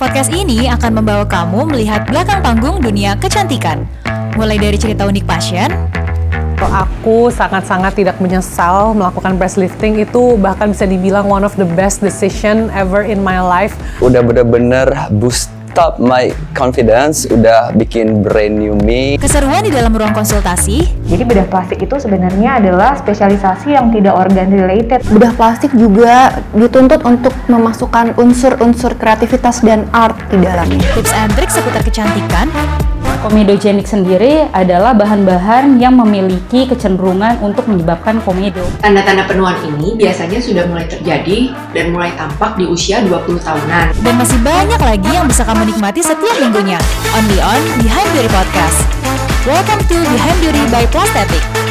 Podcast ini akan membawa kamu melihat belakang panggung dunia kecantikan. Mulai dari cerita unik pasien, Aku sangat-sangat tidak menyesal melakukan breast lifting itu bahkan bisa dibilang one of the best decision ever in my life. Udah bener-bener boost up my confidence, udah bikin brand new me. keseruan di dalam ruang konsultasi, Jadi bedah plastik itu sebenarnya adalah spesialisasi yang tidak organ related. Bedah plastik juga dituntut untuk memasukkan unsur-unsur kreativitas dan art di dalamnya. tips and trik seputar kecantikan, Komedogenik sendiri adalah bahan-bahan yang memiliki kecenderungan untuk menyebabkan komedo. Tanda-tanda penuaan ini biasanya sudah mulai terjadi dan mulai tampak di usia 20 tahunan. dan masih banyak lagi yang bisa kamu nikmati setiap minggunya. Only on Behind Beauty Podcast. Welcome to Behind Beauty by Plastetic.